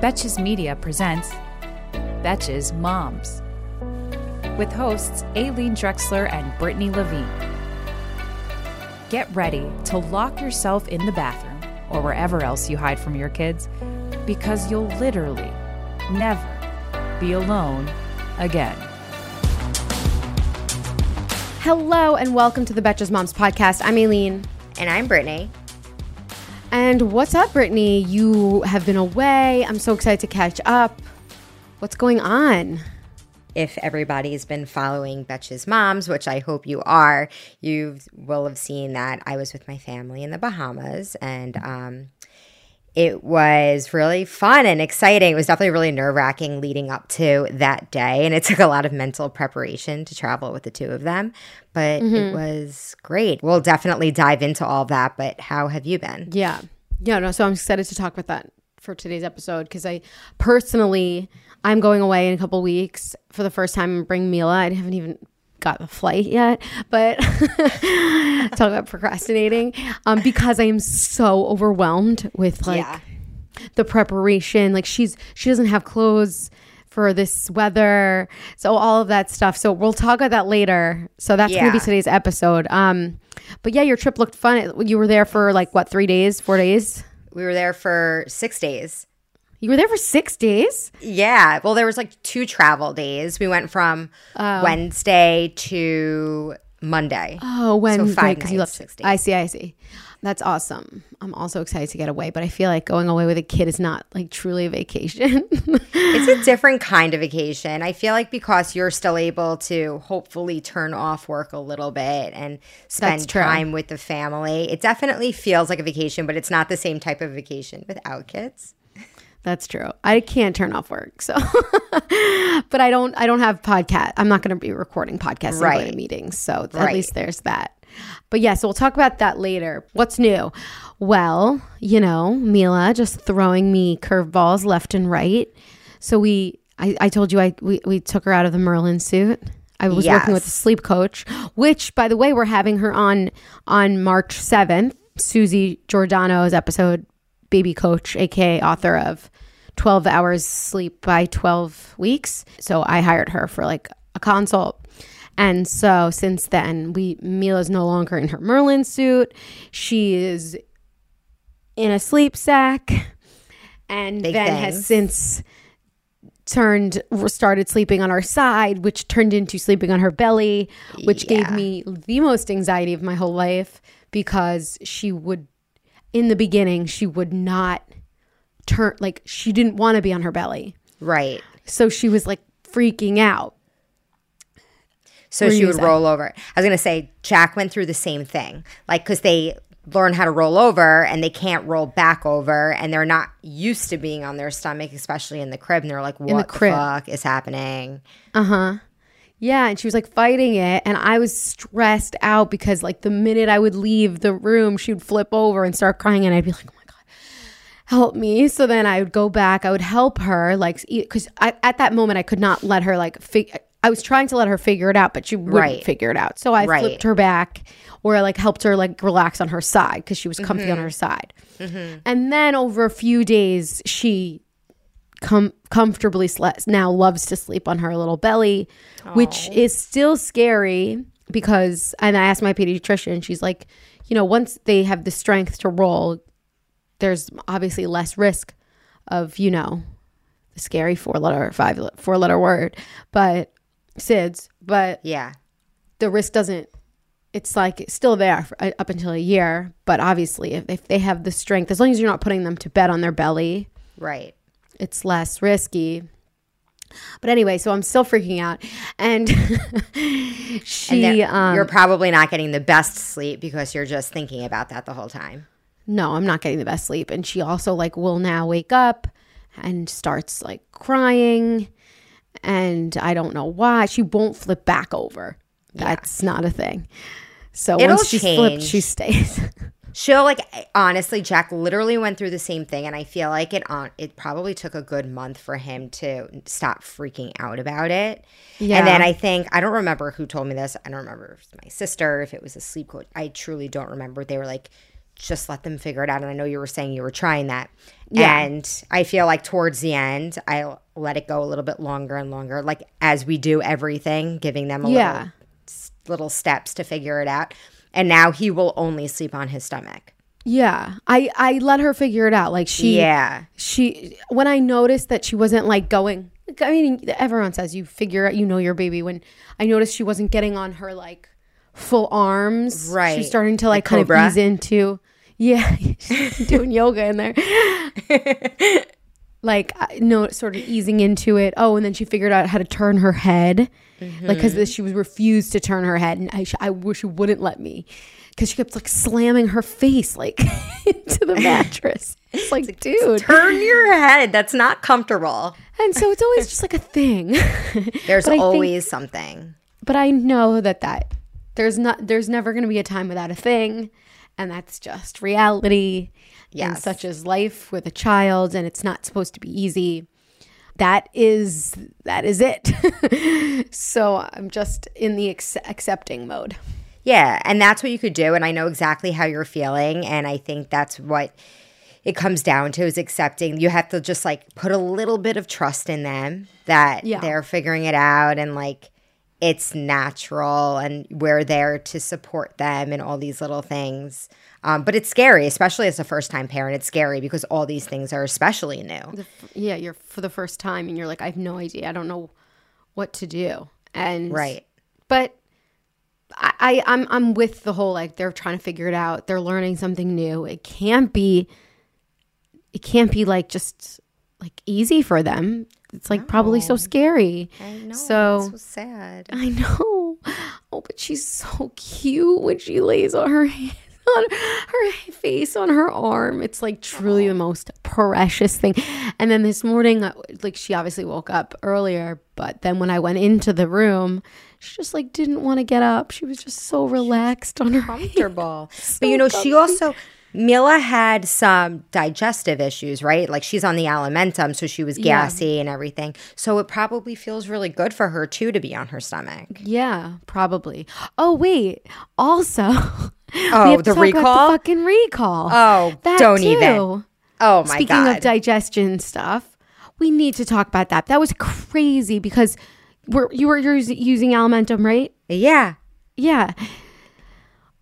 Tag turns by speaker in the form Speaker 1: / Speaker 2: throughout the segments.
Speaker 1: Betches Media presents Betches Moms with hosts Aileen Drexler and Brittany Levine. Get ready to lock yourself in the bathroom or wherever else you hide from your kids because you'll literally never be alone again.
Speaker 2: Hello and welcome to the Betches Moms podcast. I'm Aileen.
Speaker 3: And I'm Brittany.
Speaker 2: And what's up, Brittany? You have been away. I'm so excited to catch up. What's going on?
Speaker 3: If everybody's been following Betches Moms, which I hope you are, you will have seen that I was with my family in the Bahamas and um, it was really fun and exciting. It was definitely really nerve wracking leading up to that day. And it took a lot of mental preparation to travel with the two of them, but mm-hmm. it was great. We'll definitely dive into all that. But how have you been?
Speaker 2: Yeah. Yeah. No, so I'm excited to talk about that for today's episode because I personally, I'm going away in a couple weeks for the first time and bring Mila. I haven't even got the flight yet, but talk about procrastinating um, because I am so overwhelmed with like yeah. the preparation. Like she's she doesn't have clothes for this weather, so all of that stuff. So we'll talk about that later. So that's yeah. gonna be today's episode. Um, but yeah, your trip looked fun. You were there for like what three days, four days?
Speaker 3: We were there for six days.
Speaker 2: You were there for six days?
Speaker 3: Yeah. Well, there was like two travel days. We went from oh. Wednesday to Monday.
Speaker 2: Oh, Wednesday. So five nights, you left six days. I see. I see. That's awesome. I'm also excited to get away, but I feel like going away with a kid is not like truly a vacation.
Speaker 3: it's a different kind of vacation. I feel like because you're still able to hopefully turn off work a little bit and spend time with the family, it definitely feels like a vacation, but it's not the same type of vacation without kids.
Speaker 2: That's true. I can't turn off work, so. but I don't. I don't have podcast. I'm not going to be recording podcasts right. in meetings, so right. at least there's that. But yeah, so we'll talk about that later. What's new? Well, you know, Mila just throwing me curveballs left and right. So we, I, I told you, I we, we took her out of the Merlin suit. I was yes. working with a sleep coach, which, by the way, we're having her on on March seventh. Suzy Giordano's episode baby coach, aka author of 12 hours sleep by 12 weeks. So I hired her for like a consult. And so since then, we Mila's no longer in her Merlin suit. She is in a sleep sack. And Big then has since turned started sleeping on our side, which turned into sleeping on her belly, which yeah. gave me the most anxiety of my whole life because she would in the beginning, she would not turn, like, she didn't want to be on her belly.
Speaker 3: Right.
Speaker 2: So she was like freaking out.
Speaker 3: So she would roll over. I was going to say, Jack went through the same thing. Like, because they learn how to roll over and they can't roll back over and they're not used to being on their stomach, especially in the crib. And they're like, what the, the fuck is happening?
Speaker 2: Uh huh. Yeah, and she was like fighting it, and I was stressed out because like the minute I would leave the room, she would flip over and start crying, and I'd be like, "Oh my god, help me!" So then I would go back, I would help her, like because at that moment I could not let her like figure. I was trying to let her figure it out, but she wouldn't right. figure it out. So I right. flipped her back, or I like helped her like relax on her side because she was comfy mm-hmm. on her side. Mm-hmm. And then over a few days, she com- comfortably slept now loves to sleep on her little belly, Aww. which is still scary because and I asked my pediatrician, she's like, you know, once they have the strength to roll, there's obviously less risk of, you know, the scary four letter five four letter word, but SIDS, but
Speaker 3: yeah.
Speaker 2: The risk doesn't it's like still there for, uh, up until a year, but obviously if, if they have the strength, as long as you're not putting them to bed on their belly,
Speaker 3: right?
Speaker 2: It's less risky. But anyway, so I'm still freaking out, and she. And
Speaker 3: um, you're probably not getting the best sleep because you're just thinking about that the whole time.
Speaker 2: No, I'm not getting the best sleep, and she also like will now wake up and starts like crying, and I don't know why she won't flip back over. That's yeah. not a thing. So It'll once she's change. flipped, she stays.
Speaker 3: She'll like honestly, Jack literally went through the same thing, and I feel like it on it probably took a good month for him to stop freaking out about it. Yeah. And then I think I don't remember who told me this. I don't remember if it was my sister, if it was a sleep coach. I truly don't remember. They were like, just let them figure it out. And I know you were saying you were trying that. Yeah. And I feel like towards the end, I let it go a little bit longer and longer, like as we do everything, giving them a yeah. little, little steps to figure it out. And now he will only sleep on his stomach.
Speaker 2: Yeah. I I let her figure it out. Like she
Speaker 3: Yeah.
Speaker 2: She when I noticed that she wasn't like going I mean everyone says you figure out you know your baby when I noticed she wasn't getting on her like full arms.
Speaker 3: Right.
Speaker 2: She's starting to like, kind of ease into yeah, doing yoga in there. like no sort of easing into it. Oh, and then she figured out how to turn her head. Mm-hmm. Like cuz she was refused to turn her head and I I wish she wouldn't let me because she kept like slamming her face like into the mattress. It's like, like, dude,
Speaker 3: turn your head. That's not comfortable.
Speaker 2: And so it's always just like a thing.
Speaker 3: There's always think, something.
Speaker 2: But I know that that there's not there's never going to be a time without a thing, and that's just reality. Yes. And such as life with a child, and it's not supposed to be easy. That is that is it. so I'm just in the ex- accepting mode.
Speaker 3: Yeah, and that's what you could do. And I know exactly how you're feeling. And I think that's what it comes down to is accepting. You have to just like put a little bit of trust in them that yeah. they're figuring it out and like it's natural and we're there to support them and all these little things. Um, but it's scary, especially as a first time parent. It's scary because all these things are especially new.
Speaker 2: The, yeah, you're for the first time and you're like, I have no idea. I don't know what to do. And
Speaker 3: right.
Speaker 2: But I, I'm I'm with the whole like they're trying to figure it out. They're learning something new. It can't be it can't be like just like easy for them. It's like probably so scary.
Speaker 3: I know. So, so sad.
Speaker 2: I know. Oh, but she's so cute when she lays on her hand on her face on her arm. It's like truly the most precious thing. And then this morning, uh, like she obviously woke up earlier, but then when I went into the room, she just like didn't want to get up. She was just so relaxed on her
Speaker 3: comfortable. so but you know, comfy. she also Mila had some digestive issues, right? Like she's on the alimentum, so she was gassy yeah. and everything. So it probably feels really good for her too to be on her stomach.
Speaker 2: Yeah, probably. Oh wait, also.
Speaker 3: Oh, the recall.
Speaker 2: The fucking recall.
Speaker 3: Oh, that don't too. even. Oh my
Speaker 2: Speaking
Speaker 3: god.
Speaker 2: Speaking of digestion stuff, we need to talk about that. That was crazy because we're, you were using Alimentum, right?
Speaker 3: Yeah.
Speaker 2: Yeah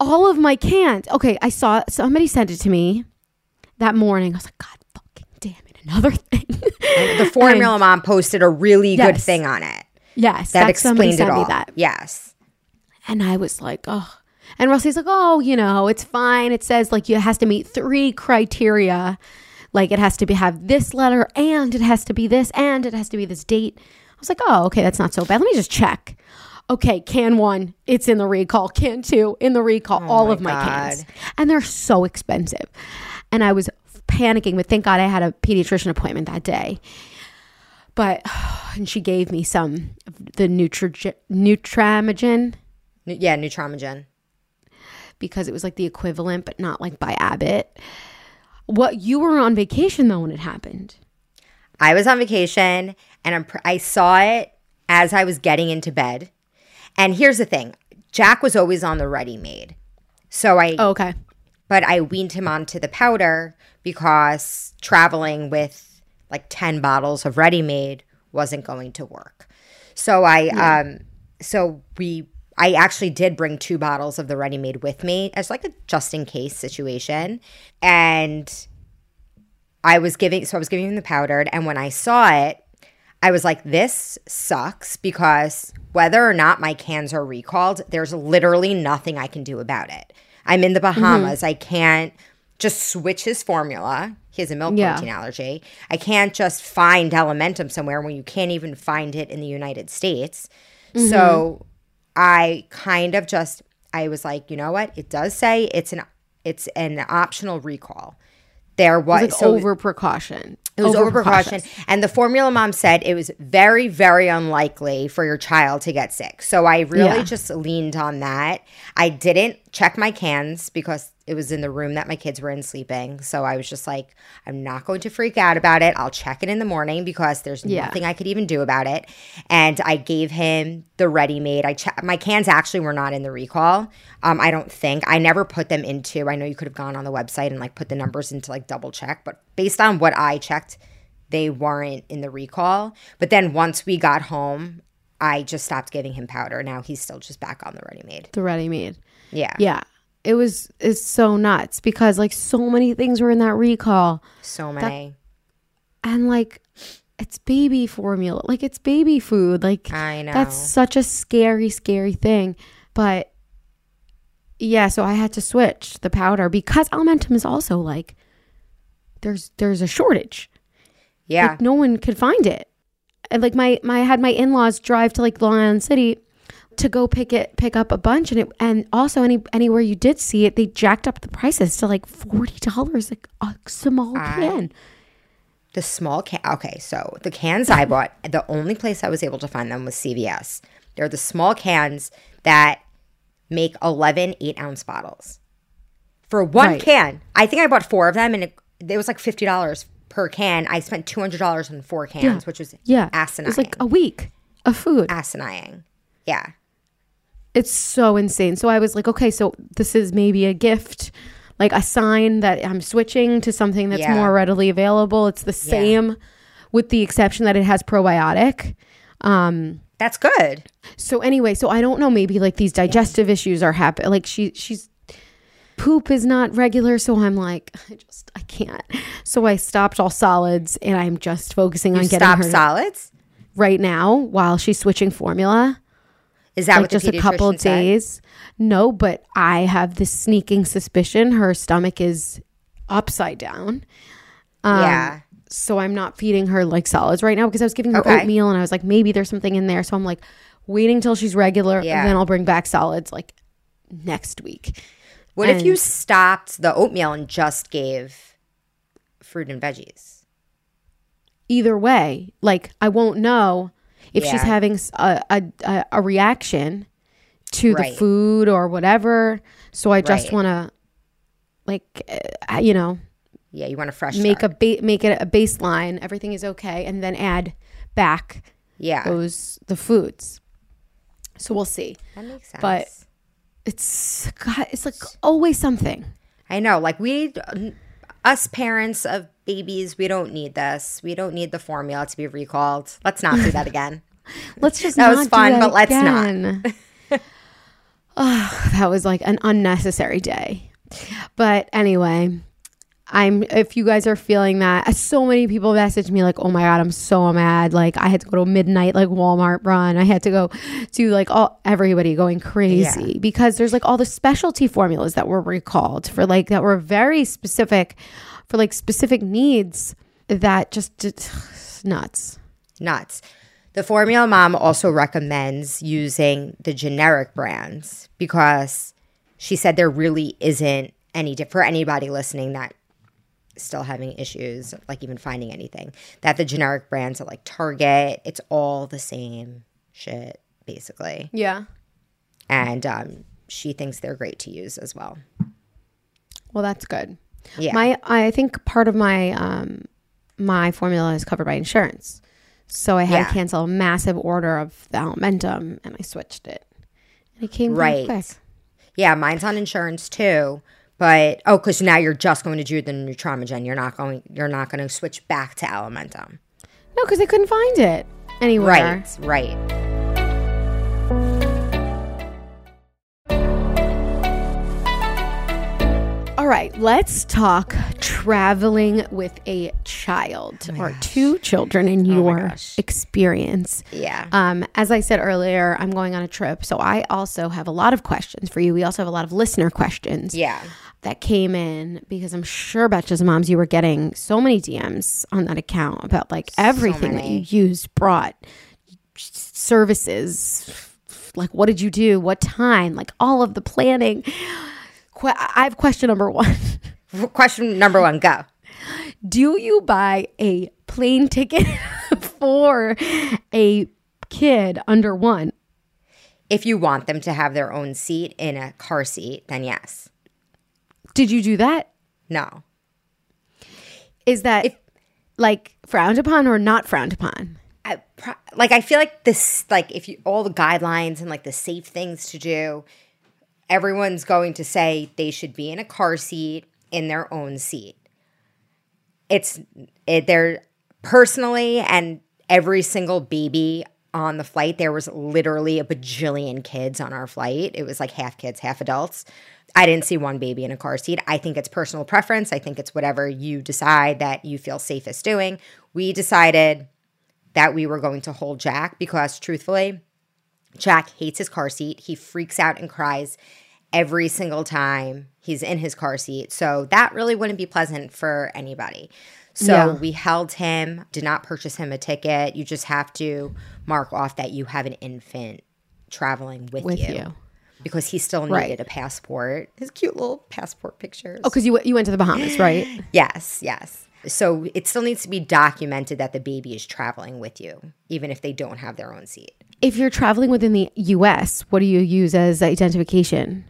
Speaker 2: all of my cans. Okay, I saw somebody sent it to me that morning. I was like, God fucking damn it, another thing.
Speaker 3: the formula and, mom posted a really yes, good thing on it.
Speaker 2: Yes,
Speaker 3: that explained it all. That. Yes,
Speaker 2: and I was like, oh. And Rusty's like, oh, you know, it's fine. It says like it has to meet three criteria. Like it has to be have this letter and it has to be this and it has to be this date. I was like, oh, okay, that's not so bad. Let me just check okay, can one, it's in the recall. Can two, in the recall. Oh all my of my God. cans. And they're so expensive. And I was panicking, but thank God I had a pediatrician appointment that day. But, and she gave me some the Nutri- Nutramigen.
Speaker 3: Yeah, Nutramigen.
Speaker 2: Because it was like the equivalent, but not like by Abbott. What you were on vacation though when it happened?
Speaker 3: I was on vacation and I'm pr- I saw it as I was getting into bed and here's the thing Jack was always on the ready made. So I.
Speaker 2: Oh, okay.
Speaker 3: But I weaned him onto the powder because traveling with like 10 bottles of ready made wasn't going to work. So I, yeah. um, so we, I actually did bring two bottles of the ready made with me as like a just in case situation. And I was giving, so I was giving him the powdered. And when I saw it, I was like, this sucks because whether or not my cans are recalled, there's literally nothing I can do about it. I'm in the Bahamas. Mm-hmm. I can't just switch his formula. He has a milk yeah. protein allergy. I can't just find Alimentum somewhere when you can't even find it in the United States. Mm-hmm. So I kind of just I was like, you know what? It does say it's an it's an optional recall. There was,
Speaker 2: was like so over precaution.
Speaker 3: It was over precaution. And the formula mom said it was very, very unlikely for your child to get sick. So I really yeah. just leaned on that. I didn't check my cans because it was in the room that my kids were in sleeping. So I was just like, I'm not going to freak out about it. I'll check it in the morning because there's
Speaker 2: Yeah.
Speaker 3: nothing I could even do about it. And I gave him the ready made. I che- my cans actually were not in the recall. Um, I don't think I never put them into. I know you could have gone on the website and like put the numbers into like double check, but based on what I checked, they weren't in the recall. But then once we got home, I just stopped giving him powder. Now he's still just back on the ready made.
Speaker 2: The ready made.
Speaker 3: Yeah.
Speaker 2: Yeah. It was it's so nuts because like so many things were in that recall
Speaker 3: So many.
Speaker 2: and like it's baby formula. Like it's baby food. Like
Speaker 3: I know.
Speaker 2: that's such a scary, scary thing. But yeah, so I had to switch the powder because Alimentum is also like there's there's a shortage.
Speaker 3: yeah.
Speaker 2: Like no one could find it. And like my my I had my in-laws drive to like Long Island City to go pick it pick up a bunch and it and also any anywhere you did see it, they jacked up the prices to like forty dollars like a small can.
Speaker 3: the small can. Okay, so the cans I bought, the only place I was able to find them was CVS. They're the small cans that make 11 eight ounce bottles. For one
Speaker 2: Right.
Speaker 3: can, I think I bought four of them and it, it was like $50 per can. I spent $200 on four cans, which was
Speaker 2: Yeah.
Speaker 3: asinine.
Speaker 2: It's like a week of food.
Speaker 3: asinine. Yeah.
Speaker 2: It's so insane. So I was like, okay, so this is maybe a gift, like a sign that I'm switching to something that's
Speaker 3: Yeah.
Speaker 2: more readily available. It's the same with the exception that it has probiotic. Um
Speaker 3: That's good.
Speaker 2: so anyway, so I don't know maybe like these digestive issues are happening like she she's poop is not regular so I'm like I just I can't. So I stopped all solids and I'm just focusing on getting
Speaker 3: stop
Speaker 2: her
Speaker 3: solids?
Speaker 2: right now while she's switching formula
Speaker 3: Is that
Speaker 2: like
Speaker 3: what the
Speaker 2: just a couple days. No, but I have this sneaking suspicion her stomach is upside down. Um,
Speaker 3: yeah.
Speaker 2: So I'm not feeding her like solids right now because I was giving her
Speaker 3: Okay.
Speaker 2: oatmeal and I was like, maybe there's something in there. So I'm like waiting till she's regular
Speaker 3: Yeah.
Speaker 2: and then I'll bring back solids like next week.
Speaker 3: What if you stopped the oatmeal and just gave fruit and veggies?
Speaker 2: Either way, like I won't know if she's
Speaker 3: Yeah.
Speaker 2: having a reaction to
Speaker 3: Right.
Speaker 2: the food or whatever. So I just
Speaker 3: Right.
Speaker 2: want to like, uh, you know,
Speaker 3: Yeah, you want a fresh
Speaker 2: make
Speaker 3: start.
Speaker 2: a ba- make it a baseline everything is okay and then add back
Speaker 3: yeah.
Speaker 2: those the foods so we'll see
Speaker 3: That makes sense.
Speaker 2: but- it's God, it's like always something
Speaker 3: I know, like we, us parents of babies, we don't need this. We don't need the formula to be recalled. Let's not do that again.
Speaker 2: let's just
Speaker 3: That
Speaker 2: not
Speaker 3: was fun,
Speaker 2: that
Speaker 3: but let's not.
Speaker 2: oh, that was like an unnecessary day but anyway I'm if you guys are feeling that so many people message me like oh my god I'm so mad. Like I had to go to midnight like Walmart run. I had to go to like all everybody going crazy. Because there's like all the specialty formulas that were recalled for like that were very specific for like specific needs that just, just nuts.
Speaker 3: Nuts. The Formula Mom also recommends using the generic brands because she said there really isn't any for anybody listening that still having issues, like even finding anything. That the generic brands are like Target, it's all the same shit basically,
Speaker 2: yeah
Speaker 3: and um, she thinks they're great to use as well.
Speaker 2: well that's good
Speaker 3: Yeah.
Speaker 2: My I think part of my um my formula is covered by insurance. So I had
Speaker 3: Yeah.
Speaker 2: to cancel a massive order of the Alimentum and I switched it. And it came
Speaker 3: Right.
Speaker 2: right. quick.
Speaker 3: Yeah, mine's on insurance too. But oh, because now you're just going to do the Nutramigen. You're not going. You're not going to switch back to Alimentum.
Speaker 2: No, because I couldn't find it anywhere.
Speaker 3: Right. Right.
Speaker 2: All right, let's talk traveling with a child or two children in your
Speaker 3: gosh.
Speaker 2: experience.
Speaker 3: Yeah.
Speaker 2: Um, as I said earlier, I'm going on a trip, so I also have a lot of questions for you. We also have a lot of listener questions.
Speaker 3: yeah.
Speaker 2: That came in because I'm sure Betches Moms, you were getting so many DMs on that account about like everything that you used, brought, services. Like, what did you do? What time? Like, all of the planning. Que- I have question number one
Speaker 3: Question number one. Go.
Speaker 2: Do you buy a plane ticket for a kid under one?
Speaker 3: If you want them to have their own seat in a car seat, then yes.
Speaker 2: Did you do that?
Speaker 3: No.
Speaker 2: Is that
Speaker 3: If-
Speaker 2: like frowned upon or not frowned upon?
Speaker 3: I, like I feel like this like if you all the guidelines and like the safe things to do, everyone's going to say they should be in a car seat in their own seat. It's it they're personally and every single baby on the flight there was literally a bajillion kids on our flight. It was like half kids, half adults. I didn't see one baby in a car seat. I think it's personal preference. I think it's whatever you decide that you feel safest doing. We decided that we were going to hold Jack because truthfully, Jack hates his car seat. He freaks out and cries every single time he's in his car seat. So that really wouldn't be pleasant for anybody. So
Speaker 2: Yeah.
Speaker 3: we held him, did not purchase him a ticket. You just have to mark off that you have an infant traveling with,
Speaker 2: With
Speaker 3: you.
Speaker 2: you.
Speaker 3: Because he still needed
Speaker 2: Right.
Speaker 3: a passport. His cute little passport pictures.
Speaker 2: Oh, because you you went to the Bahamas, right?
Speaker 3: Yes, yes. So it still needs to be documented that the baby is traveling with you, even if they don't have their own seat.
Speaker 2: if you're traveling within the U.S., what do you use as identification?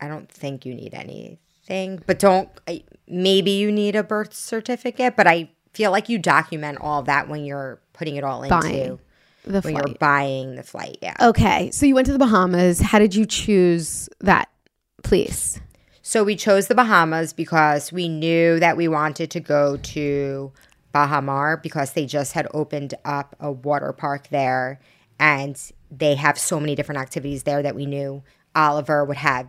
Speaker 3: I don't think you need anything, but don't. I, maybe you need a birth certificate, but I feel like you document all that when you're putting it all into
Speaker 2: Buying the
Speaker 3: when
Speaker 2: flight.
Speaker 3: you're buying the flight. Yeah.
Speaker 2: Okay, so you went to the Bahamas. How did you choose that place?
Speaker 3: So we chose the Bahamas because we knew that we wanted to go to Baha Mar because they just had opened up a water park there and they have so many different activities there that we knew Oliver would have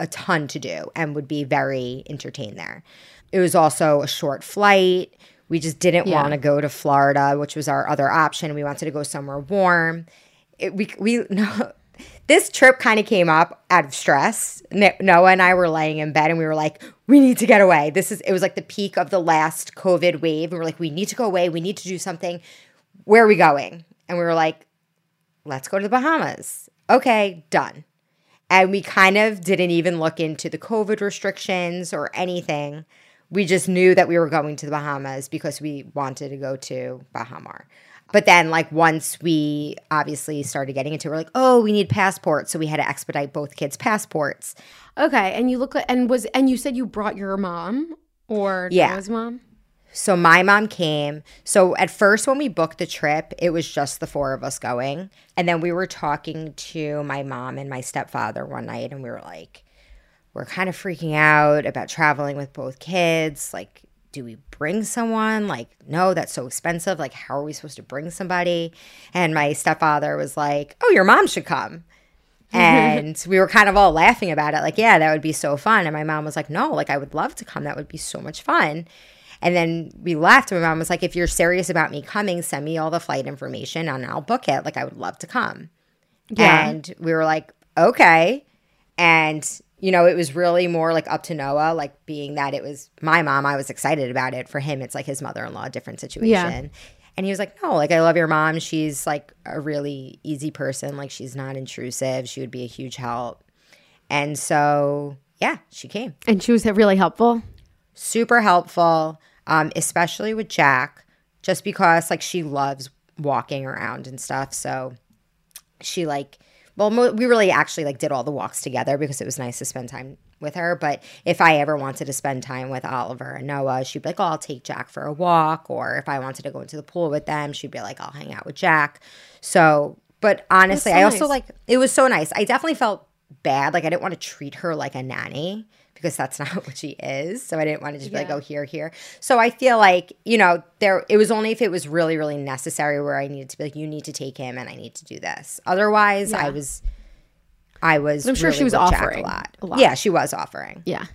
Speaker 3: a ton to do and would be very entertained there. It was also a short flight. We just didn't
Speaker 2: Yeah.
Speaker 3: want to go to Florida, which was our other option. We wanted to go somewhere warm. It, we we no, this trip kind of came up out of stress. Noah and I were laying in bed and we were like, we need to get away. This is it was like the peak of the last COVID wave. And We were like, we need to go away. We need to do something. Where are we going? And we were like, let's go to the Bahamas. Okay, done. And we kind of didn't even look into the COVID restrictions or anything. We just knew that we were going to the Bahamas because we wanted to go to Baha Mar. But then, like, once we obviously started getting into it, we're like, oh, we need passports. So we had to expedite both kids' passports.
Speaker 2: Okay, and you look like, and was and you said you brought your mom or
Speaker 3: Yeah.
Speaker 2: Noah's mom.
Speaker 3: So my mom came. So at first, when we booked the trip, it was just the four of us going. And then we were talking to my mom and my stepfather one night, and we were like, we're kind of freaking out about traveling with both kids. Like, do we bring someone? Like, no, that's so expensive. Like, how are we supposed to bring somebody? And my stepfather was like, oh, your mom should come. And we were kind of all laughing about it, like, yeah, that would be so fun. And my mom was like, no, like, I would love to come. That would be so much fun. And then we laughed. And my mom was like, if you're serious about me coming, send me all the flight information and I'll book it. Like, I would love to come.
Speaker 2: Yeah.
Speaker 3: And we were like, okay. And, you know, it was really more like up to Noah, like being that it was my mom, I was excited about it. For him, it's like his mother in law, a different situation. Yeah. And he was like, no, like, I love your mom. She's like a really easy person. Like, she's not intrusive. She would be a huge help. And so, yeah, she came.
Speaker 2: And she was really helpful.
Speaker 3: Super helpful, um, especially with Jack, just because like she loves walking around and stuff. So she like well mo- we really actually like did all the walks together because it was nice to spend time with her. But if i ever wanted to spend time with oliver and noah she'd be like oh i'll take jack for a walk. Or if i wanted to go into the pool with them she'd be like i'll hang out with jack. So but honestly
Speaker 2: so
Speaker 3: i also
Speaker 2: nice.
Speaker 3: like it was so nice. I definitely felt bad. Like i didn't want to treat her like a nanny because that's not what she is so i didn't want to just be like
Speaker 2: Yeah.
Speaker 3: oh here here so i feel like you know there it was only if it was really really necessary where i needed to be like you need to take him and i need to do this otherwise i was i was
Speaker 2: I'm sure she was offering
Speaker 3: a lot.
Speaker 2: a lot.
Speaker 3: yeah she was offering
Speaker 2: Yeah.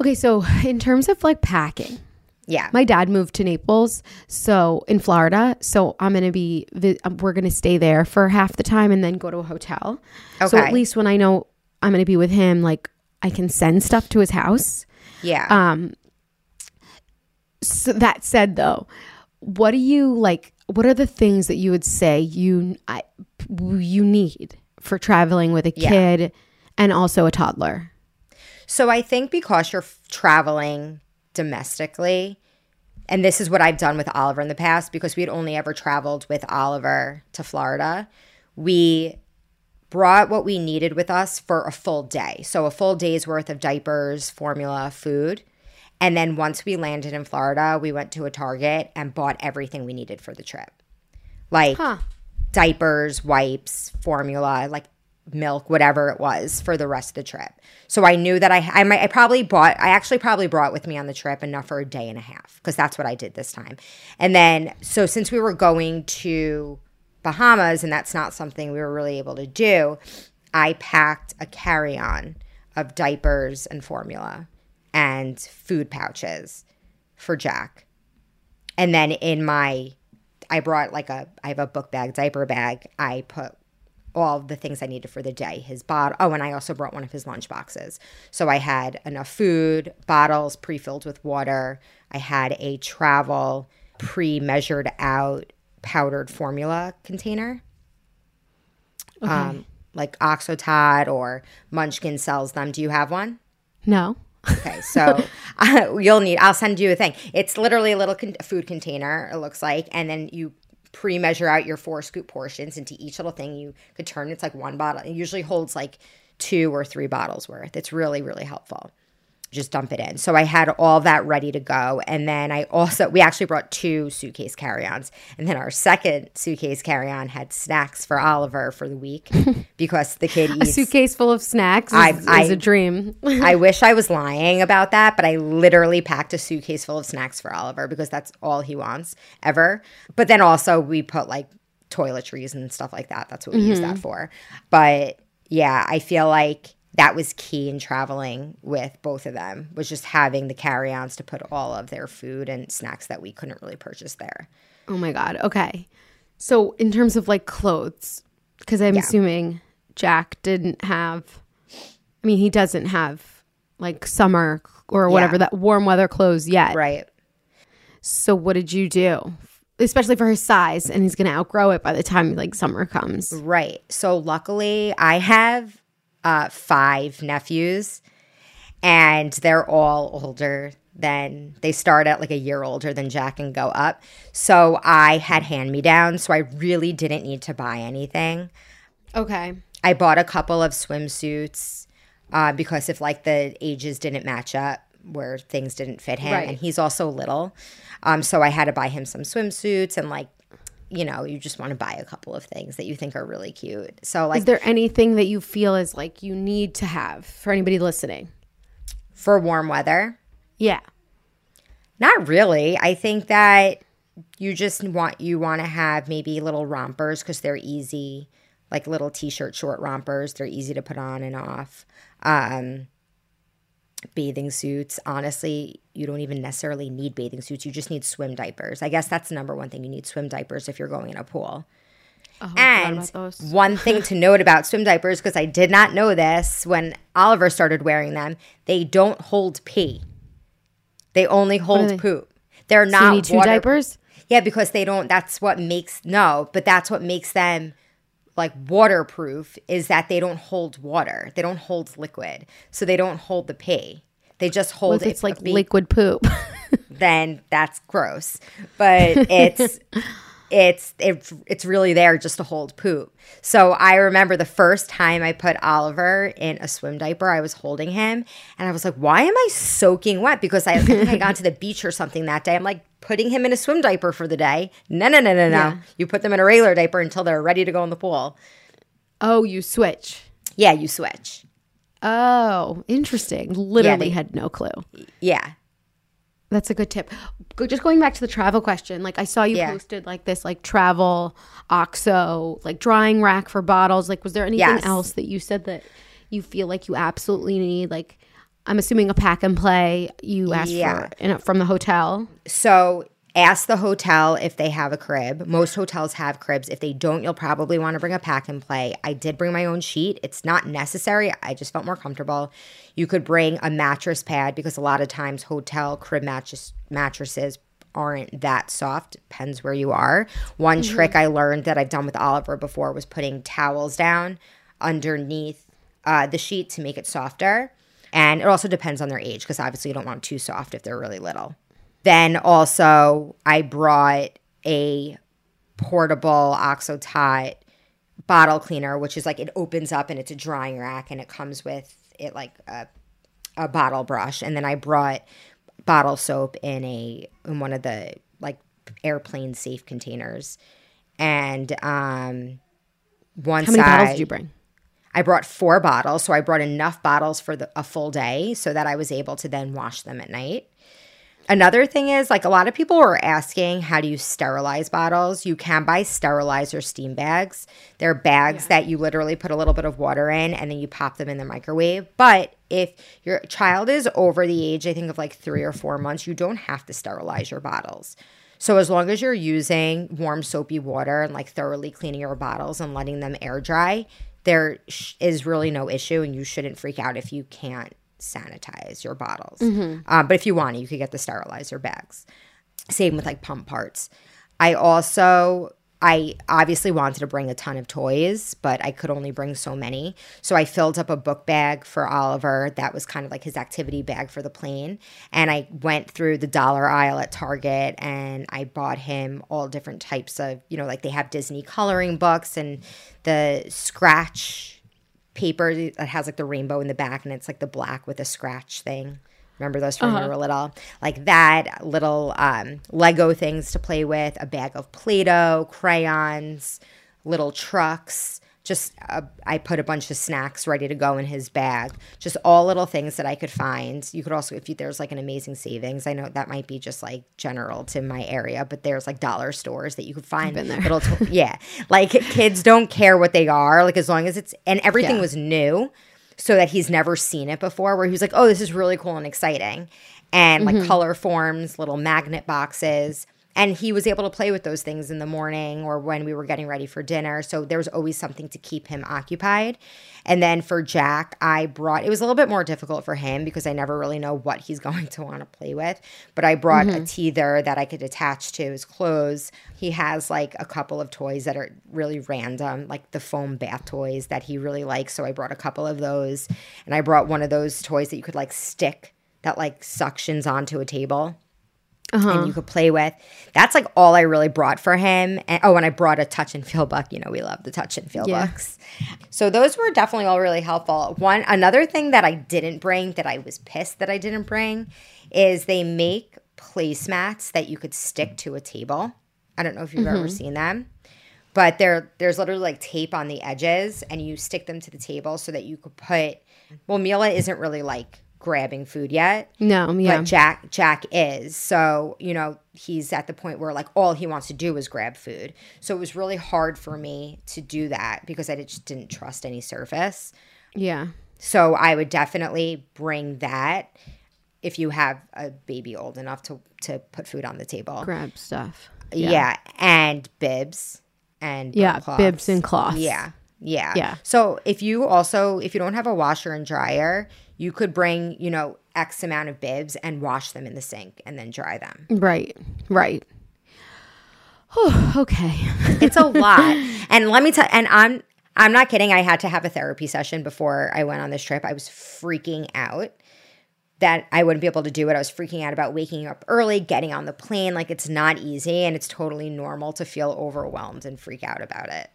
Speaker 2: Okay, so in terms of like packing,
Speaker 3: yeah
Speaker 2: my dad moved to Naples, so in Florida. So I'm gonna be um, we're gonna stay there for half the time and then go to a hotel.
Speaker 3: Okay.
Speaker 2: So at least when I know I'm gonna be with him, like I can send stuff to his house.
Speaker 3: yeah
Speaker 2: Um, so that said, though, what do you like? What are the things that you would say you I, you need for traveling with a
Speaker 3: Yeah.
Speaker 2: kid and also a toddler?
Speaker 3: So I think because you're f- traveling domestically, and this is what I've done with Oliver in the past, because we had only ever traveled with Oliver to Florida, we brought what we needed with us for a full day. So a full day's worth of diapers, formula, food. And then once we landed in Florida, we went to a Target and bought everything we needed for the trip. Like
Speaker 2: Huh.
Speaker 3: diapers, wipes, formula, like milk, whatever it was for the rest of the trip. So I knew that I I might I probably bought I actually probably brought with me on the trip enough for a day and a half because that's what I did this time. And then so since we were going to Bahamas and that's not something we were really able to do, I packed a carry-on of diapers and formula and food pouches for Jack. And then in my I brought like a I have a book bag, diaper bag. I put all the things I needed for the day. His bottle. Oh, and I also brought one of his lunch boxes. So I had enough food, bottles pre-filled with water. I had a travel pre-measured out powdered formula container. Um, like OXO Tot or Munchkin sells them. Do you have one?
Speaker 2: No.
Speaker 3: Okay, so uh, you'll need. I'll send you a thing. It's literally a little con- food container. It looks like, and then you pre-measure out your four scoop portions into each little thing. You could turn. It's like one bottle. It usually holds like two or three bottles worth. It's really really helpful. Just dump it in. So I had all that ready to go, and then I also we actually brought two suitcase carry-ons, and then our second suitcase carry-on had snacks for Oliver for the week because the kid
Speaker 2: A suitcase full of snacks is,
Speaker 3: I-
Speaker 2: is a dream.
Speaker 3: I wish I was lying about that, but I literally packed a suitcase full of snacks for Oliver because that's all he wants ever. But then also we put like toiletries and stuff like that. That's what we use mm-hmm. that for. But yeah, I feel like that was key in traveling with both of them was just having the carry-ons to put all of their food and snacks that we couldn't really purchase there.
Speaker 2: oh my god. Okay. So in terms of like clothes, because I'm assuming Jack didn't have. I mean, he doesn't have like summer or whatever
Speaker 3: Yeah.
Speaker 2: that warm weather clothes yet.
Speaker 3: Right.
Speaker 2: So what did you do? Especially for his size, and he's gonna outgrow it by the time like summer comes.
Speaker 3: Right. So luckily, I have uh, five nephews, and they're all older than they start at like a year older than Jack and go up. So I had hand me downs, so I really didn't need to buy anything.
Speaker 2: Okay.
Speaker 3: I bought a couple of swimsuits uh, because if like the ages didn't match up where things didn't fit him,
Speaker 2: Right.
Speaker 3: and he's also little, um, so I had to buy him some swimsuits and like. You know, you just want to buy a couple of things that you think are really cute. So, like,
Speaker 2: Is there anything that you feel is like you need to have for anybody listening?
Speaker 3: for warm weather,
Speaker 2: Yeah.
Speaker 3: Not really. I think that you just want you want to have maybe little rompers because they're easy, like little t-shirt short rompers. They're easy to put on and off. Um, bathing suits. Honestly, you don't even necessarily need bathing suits. You just need swim diapers. I guess that's the number one thing. You need swim diapers if you're going in a pool.
Speaker 2: Oh,
Speaker 3: And one thing to note about swim diapers, because I did not know this when Oliver started wearing them, they don't hold pee. They only hold
Speaker 2: they-
Speaker 3: poop. They're
Speaker 2: So
Speaker 3: not
Speaker 2: you need two
Speaker 3: water-
Speaker 2: diapers?
Speaker 3: Yeah, because they don't. That's what makes no, but that's what makes them like waterproof is that they don't hold water. They don't hold liquid, so they don't hold the pee. They just hold.
Speaker 2: Well, it's
Speaker 3: it-
Speaker 2: like liquid poop.
Speaker 3: then that's gross. But it's it's it, it's really there just to hold poop. So I remember the first time I put Oliver in a swim diaper, I was holding him and I was like, "Why am I soaking wet?" Because I, I think I got to the beach or something that day. I'm like putting him in a swim diaper for the day. No, no, no, no, no.
Speaker 2: Yeah.
Speaker 3: You put them in a regular diaper until they're ready to go in the pool.
Speaker 2: oh, you switch.
Speaker 3: Yeah, you switch.
Speaker 2: Oh, interesting. Literally
Speaker 3: they-
Speaker 2: had no clue.
Speaker 3: Yeah.
Speaker 2: That's a good tip. Just going back to the travel question, like I saw you
Speaker 3: Yeah.
Speaker 2: posted like this like travel oxo like drying rack for bottles. Like, was there anything
Speaker 3: Yes.
Speaker 2: else that you said that you feel like you absolutely need? Like, I'm assuming a pack and play you asked
Speaker 3: Yeah.
Speaker 2: for in from the hotel.
Speaker 3: So ask the hotel if they have a crib. Most hotels have cribs. If they don't, you'll probably want to bring a pack and play. I did bring my own sheet. It's not necessary. I just felt more comfortable. You could bring a mattress pad because a lot of times hotel crib mattress mattresses aren't that soft. Depends where you are. One trick I learned that I've done with Oliver before was putting towels down underneath uh, the sheet to make it softer. And it also depends on their age because obviously you don't want too soft if they're really little. Then also, I brought a portable OXO Tot bottle cleaner, which is like it opens up and it's a drying rack and it comes with it like a, a bottle brush. And then I brought bottle soap in a in one of the like airplane safe containers. And um one
Speaker 2: How many
Speaker 3: side,
Speaker 2: bottles did you bring?
Speaker 3: I brought four bottles, so I brought enough bottles for the, a full day so that I was able to then wash them at night. Another thing is, like a lot of people were asking, how do you sterilize bottles? You can buy sterilizer steam bags. They're bags that you literally put a little bit of water in and then you pop them in the microwave. But if your child is over the age, I think, of like three or four months, you don't have to sterilize your bottles. So as long as you're using warm soapy water and like thoroughly cleaning your bottles and letting them air dry, there sh- is really no issue, and you shouldn't freak out if you can't sanitize your bottles. Um, but if you want, to, you could get the sterilizer bags. Same with like pump parts. I also I obviously wanted to bring a ton of toys, but I could only bring so many. So I filled up a book bag for Oliver. That was kind of like his activity bag for the plane. And I went through the dollar aisle at Target and I bought him all different types of, you know, like they have Disney coloring books and the scratch paper that has like the rainbow in the back and it's like the black with a scratch thing. Remember those from when you were little? Like that, little um, Lego things to play with, a bag of Play Doh, crayons, little trucks. Just, uh, I put a bunch of snacks ready to go in his bag. Just all little things that I could find. You could also, if you, there's like an amazing savings, I know that might be just like general to my area, but there's like dollar stores that you could find.
Speaker 2: been there.
Speaker 3: Little, to- yeah. Like kids don't care what they are. Like as long as it's, and everything
Speaker 2: Yeah.
Speaker 3: was new so that he's never seen it before where he was like oh this is really cool and exciting. And like mm-hmm. Colorforms little magnet boxes and he was able to play with those things in the morning or when we were getting ready for dinner. So there was always something to keep him occupied. And then for jack i brought it was a little bit more difficult for him because i never really know what he's going to want to play with. But i brought a mm-hmm. teether that i could attach to his clothes. He has like a couple of toys that are really random like the foam bath toys that he really likes. So i brought a couple of those. And i brought one of those toys that you could like stick that like suctions onto a table and uh-huh. you could play with. That's like all I really brought for him. And oh, and I brought a touch and feel book. You know, we love the touch and feel
Speaker 2: Yeah.
Speaker 3: books. So those were definitely all really helpful. One another thing that I didn't bring that I was pissed that I didn't bring is they make placemats that you could stick to a table. I don't know if you've ever mm-hmm. seen them. But there there's literally like tape on the edges and you stick them to the table so that you could put well Mila isn't really like grabbing food yet.
Speaker 2: No, yeah.
Speaker 3: But Jack Jack is. So, you know, he's at the point where like all he wants to do is grab food. So it was really hard for me to do that because I just didn't trust any surface.
Speaker 2: yeah.
Speaker 3: So I would definitely bring that if you have a baby old enough to to put food on the table.
Speaker 2: Grab stuff.
Speaker 3: Yeah. and bibs and
Speaker 2: Yeah,
Speaker 3: burn
Speaker 2: bibs and cloths.
Speaker 3: Yeah. Yeah.
Speaker 2: Yeah.
Speaker 3: So if you also if you don't have a washer and dryer, you could bring, you know, X amount of bibs and wash them in the sink and then dry them.
Speaker 2: Right. Right. Oh, okay.
Speaker 3: It's a lot. and let me tell and I'm I'm not kidding. I had to have a therapy session before I went on this trip. I was freaking out that I wouldn't be able to do it. I was freaking out about waking up early, getting on the plane. Like it's not easy and it's totally normal to feel overwhelmed and freak out about it.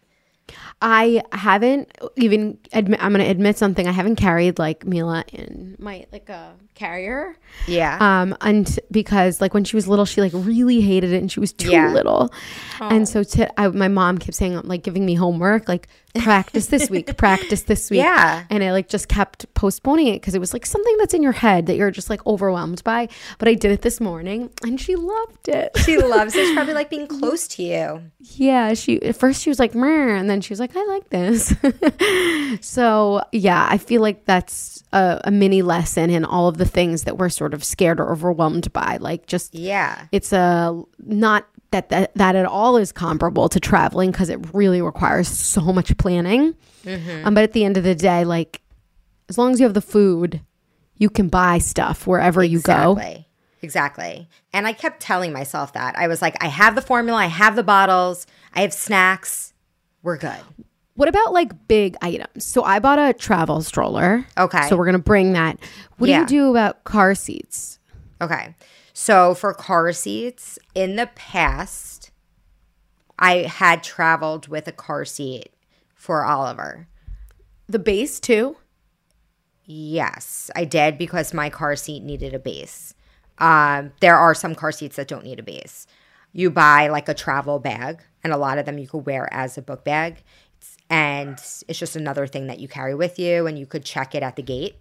Speaker 2: I haven't even admit. I'm going to admit something. I haven't carried like Mila in my like a carrier.
Speaker 3: Yeah.
Speaker 2: Um, and because like when she was little, she like really hated it, and she was too
Speaker 3: Yeah.
Speaker 2: little. And so to I, my mom kept saying like giving me homework, like practice this week, practice this week.
Speaker 3: Yeah.
Speaker 2: And I like just kept postponing it because it was like something that's in your head that you're just like overwhelmed by. But I did it this morning, and she loved it.
Speaker 3: she loves it. She's probably like being close to you.
Speaker 2: Yeah, she at first she was like, and then she was like, I like this. so yeah, I feel like that's a, a mini lesson in all of the things that we're sort of scared or overwhelmed by. Like just
Speaker 3: Yeah.
Speaker 2: it's a not that that, that at all is comparable to traveling because it really requires so much planning. Um, but at the end of the day, like as long as you have the food, you can buy stuff wherever you go.
Speaker 3: Exactly. Exactly. And I kept telling myself that. I was like, I have the formula, I have the bottles, I have snacks. We're good.
Speaker 2: What about like big items? So I bought a travel stroller.
Speaker 3: Okay.
Speaker 2: So we're gonna bring that. What do you do about car seats?
Speaker 3: Okay. So for car seats, in the past, I had traveled with a car seat for Oliver.
Speaker 2: The base too.
Speaker 3: Yes, I did because my car seat needed a base. Um, there are some car seats that don't need a base. You buy like a travel bag, and a lot of them you could wear as a book bag. It's, and it's just another thing that you carry with you, and you could check it at the gate,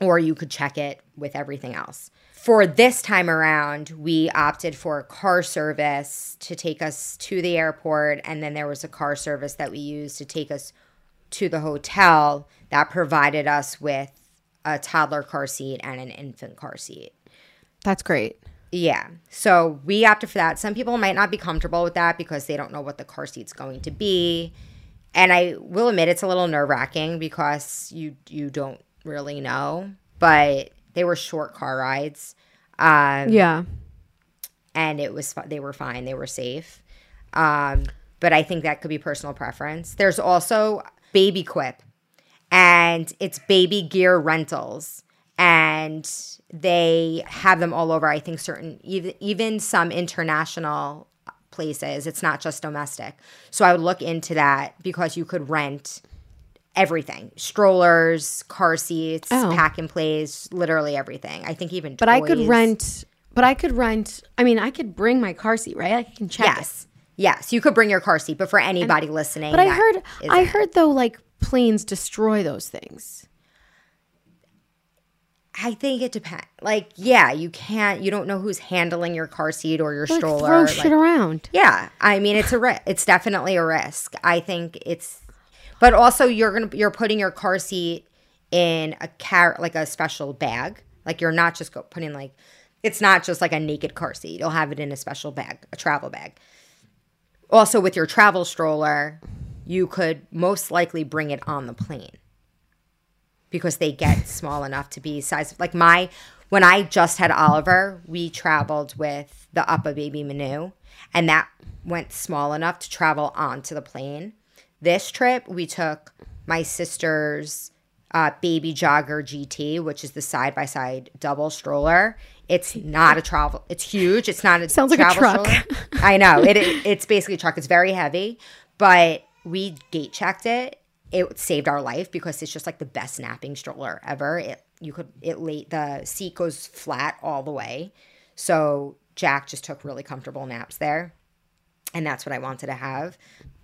Speaker 3: or you could check it with everything else. For this time around, we opted for a car service to take us to the airport, and then there was a car service that we used to take us to the hotel that provided us with a toddler car seat and an infant car seat.
Speaker 2: That's great.
Speaker 3: Yeah. So we opted for that. Some people might not be comfortable with that because they don't know what the car seat's going to be. And I will admit it's a little nerve wracking because you you don't really know. But they were short car rides. Um,
Speaker 2: Yeah.
Speaker 3: and it was they were fine they were safe um, but i think that could be personal preference there's also BabyQuip and it's baby gear rentals and they have them all over i think certain even, even some international places it's not just domestic so i would look into that because you could rent everything strollers car seats
Speaker 2: Oh.
Speaker 3: pack and plays literally everything i think even
Speaker 2: But I could rent. But I could rent. I mean, I could bring my car seat, right? I can check. it.
Speaker 3: Yes. Yes, you could bring your car seat, but for anybody listening,
Speaker 2: But I heard. I heard though, like planes destroy those things.
Speaker 3: I think it depends. Like, yeah, you can't. You don't know who's handling your car seat or your
Speaker 2: Like,
Speaker 3: stroller.
Speaker 2: throw
Speaker 3: like-
Speaker 2: shit around.
Speaker 3: yeah, I mean, it's a ri- it's definitely a risk. I think it's, but also you're gonna you're putting your car seat in a car like a special bag. Like you're not just go putting like, it's not just like a naked car seat. You'll have it in a special bag, a travel bag. Also, with your travel stroller, you could most likely bring it on the plane because they get small enough to be size like my when I just had Oliver, we traveled with the UPPAbaby Minu, and that went small enough to travel onto the plane. This trip, we took my sister's uh, Baby Jogger GT, which is the side by side double stroller. It's not a travel. It's huge. It's not a
Speaker 2: Sounds like a
Speaker 3: travel
Speaker 2: truck.
Speaker 3: stroller. I know it, it. It's basically a truck. It's very heavy, but we gate checked it. It saved our life because it's just like the best napping stroller ever. It you could it late the seat goes flat all the way, so Jack just took really comfortable naps there, and that's what I wanted to have.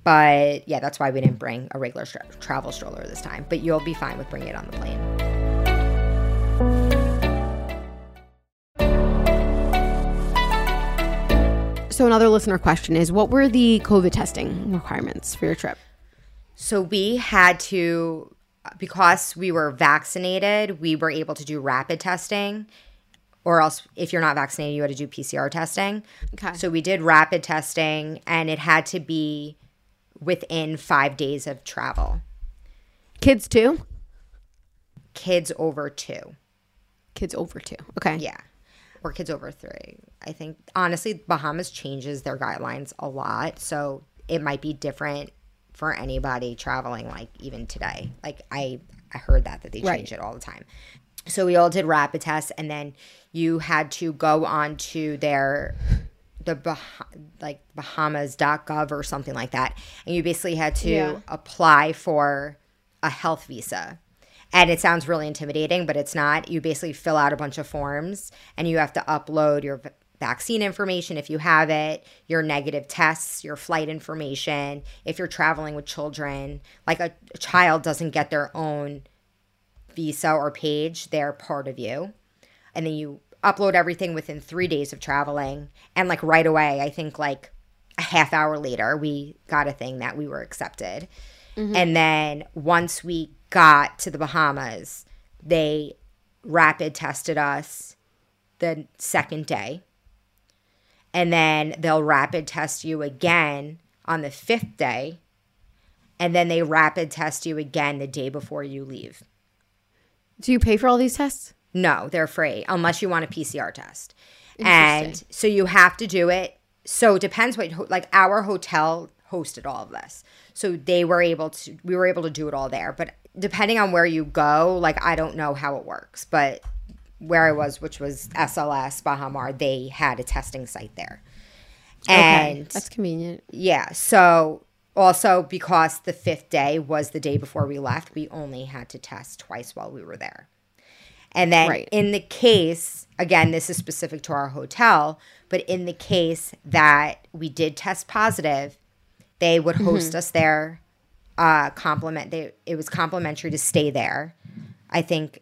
Speaker 3: But yeah, that's why we didn't bring a regular tra- travel stroller this time. But you'll be fine with bringing it on the plane.
Speaker 2: So another listener question is, what were the COVID testing requirements for your trip?
Speaker 3: So we had to, because we were vaccinated, we were able to do rapid testing, or else if you're not vaccinated, you had to do PCR testing.
Speaker 2: Okay.
Speaker 3: So we did rapid testing, and it had to be within five days of travel.
Speaker 2: Kids too.
Speaker 3: Kids over two.
Speaker 2: Kids over two. Okay.
Speaker 3: Yeah. Or kids over three. I think honestly, Bahamas changes their guidelines a lot. So it might be different for anybody traveling like even today. Like I I heard that that they change
Speaker 2: Right.
Speaker 3: it all the time. So we all did rapid tests and then you had to go on to their the bah- like bahamas.gov or something like that and you basically had to
Speaker 2: Yeah.
Speaker 3: apply for a health visa. And it sounds really intimidating but it's not. You basically fill out a bunch of forms and you have to upload your vaccine information if you have it your negative tests your flight information if you're traveling with children. Like a, a child doesn't get their own visa or page they're part of you. And then you upload everything within three days of traveling. And like right away i think like a half hour later we got a thing that we were accepted. Mm-hmm. And then once we got to the bahamas they rapid tested us the second day. And then they'll rapid test you again on the fifth day. And then they rapid test you again the day before you leave.
Speaker 2: Do you pay for all these tests?
Speaker 3: No, they're free unless you want a PCR test. And so you have to do it. So it depends what like our hotel hosted all of this. So they were able to we were able to do it all there, but depending on where you go, like I don't know how it works, but where I was, which was SLS Baha Mar, they had a testing site there. And
Speaker 2: That's convenient.
Speaker 3: yeah, so also because the fifth day was the day before we left, we only had to test twice while we were there. And then
Speaker 2: Right.
Speaker 3: in the case, again, this is specific to our hotel, but in the case that we did test positive, they would host us there. Uh, compliment. They, it was complimentary to stay there. I think,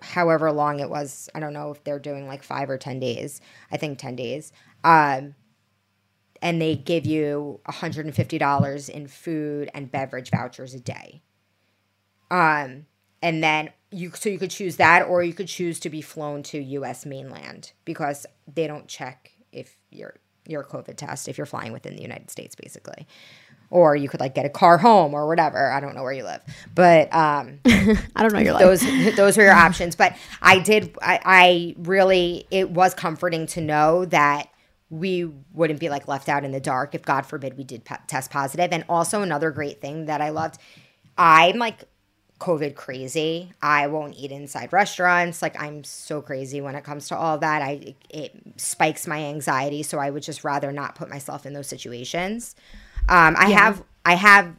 Speaker 3: however long it was. I don't know if they're doing like five or ten days. I think ten days. Um, and they give you $150 in food and beverage vouchers a day. Um, and then you so you could choose that or you could choose to be flown to US mainland because they don't check if you're your COVID test if you're flying within the United States basically. Or you could like get a car home or whatever. I don't know where you live. But um
Speaker 2: I don't know your life.
Speaker 3: those those were your options but i did I, I really it was comforting to know that we wouldn't be like left out in the dark if god forbid we did test positive and also another great thing that i loved i'm like covid crazy. I won't eat inside restaurants. Like i'm so crazy when it comes to all that. I it spikes my anxiety so i would just rather not put myself in those situations. Um, i have i have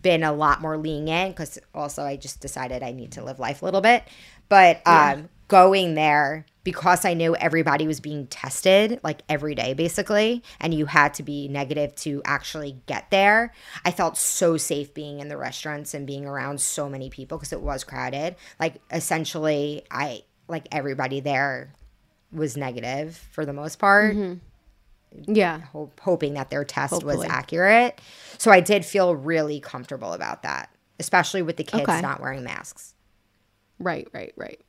Speaker 3: been a lot more lenient because also I just decided I need to live life a little bit. But um, going there because I knew everybody was being tested like every day basically, and you had to be negative to actually get there. I felt so safe being in the restaurants and being around so many people because it was crowded. Like essentially, I like everybody there was negative for the most part mm-hmm.
Speaker 2: yeah.
Speaker 3: hope, hoping that their test was accurate. So I did feel really comfortable about that, especially with the kids
Speaker 2: Okay.
Speaker 3: not wearing masks.
Speaker 2: Right, right, right.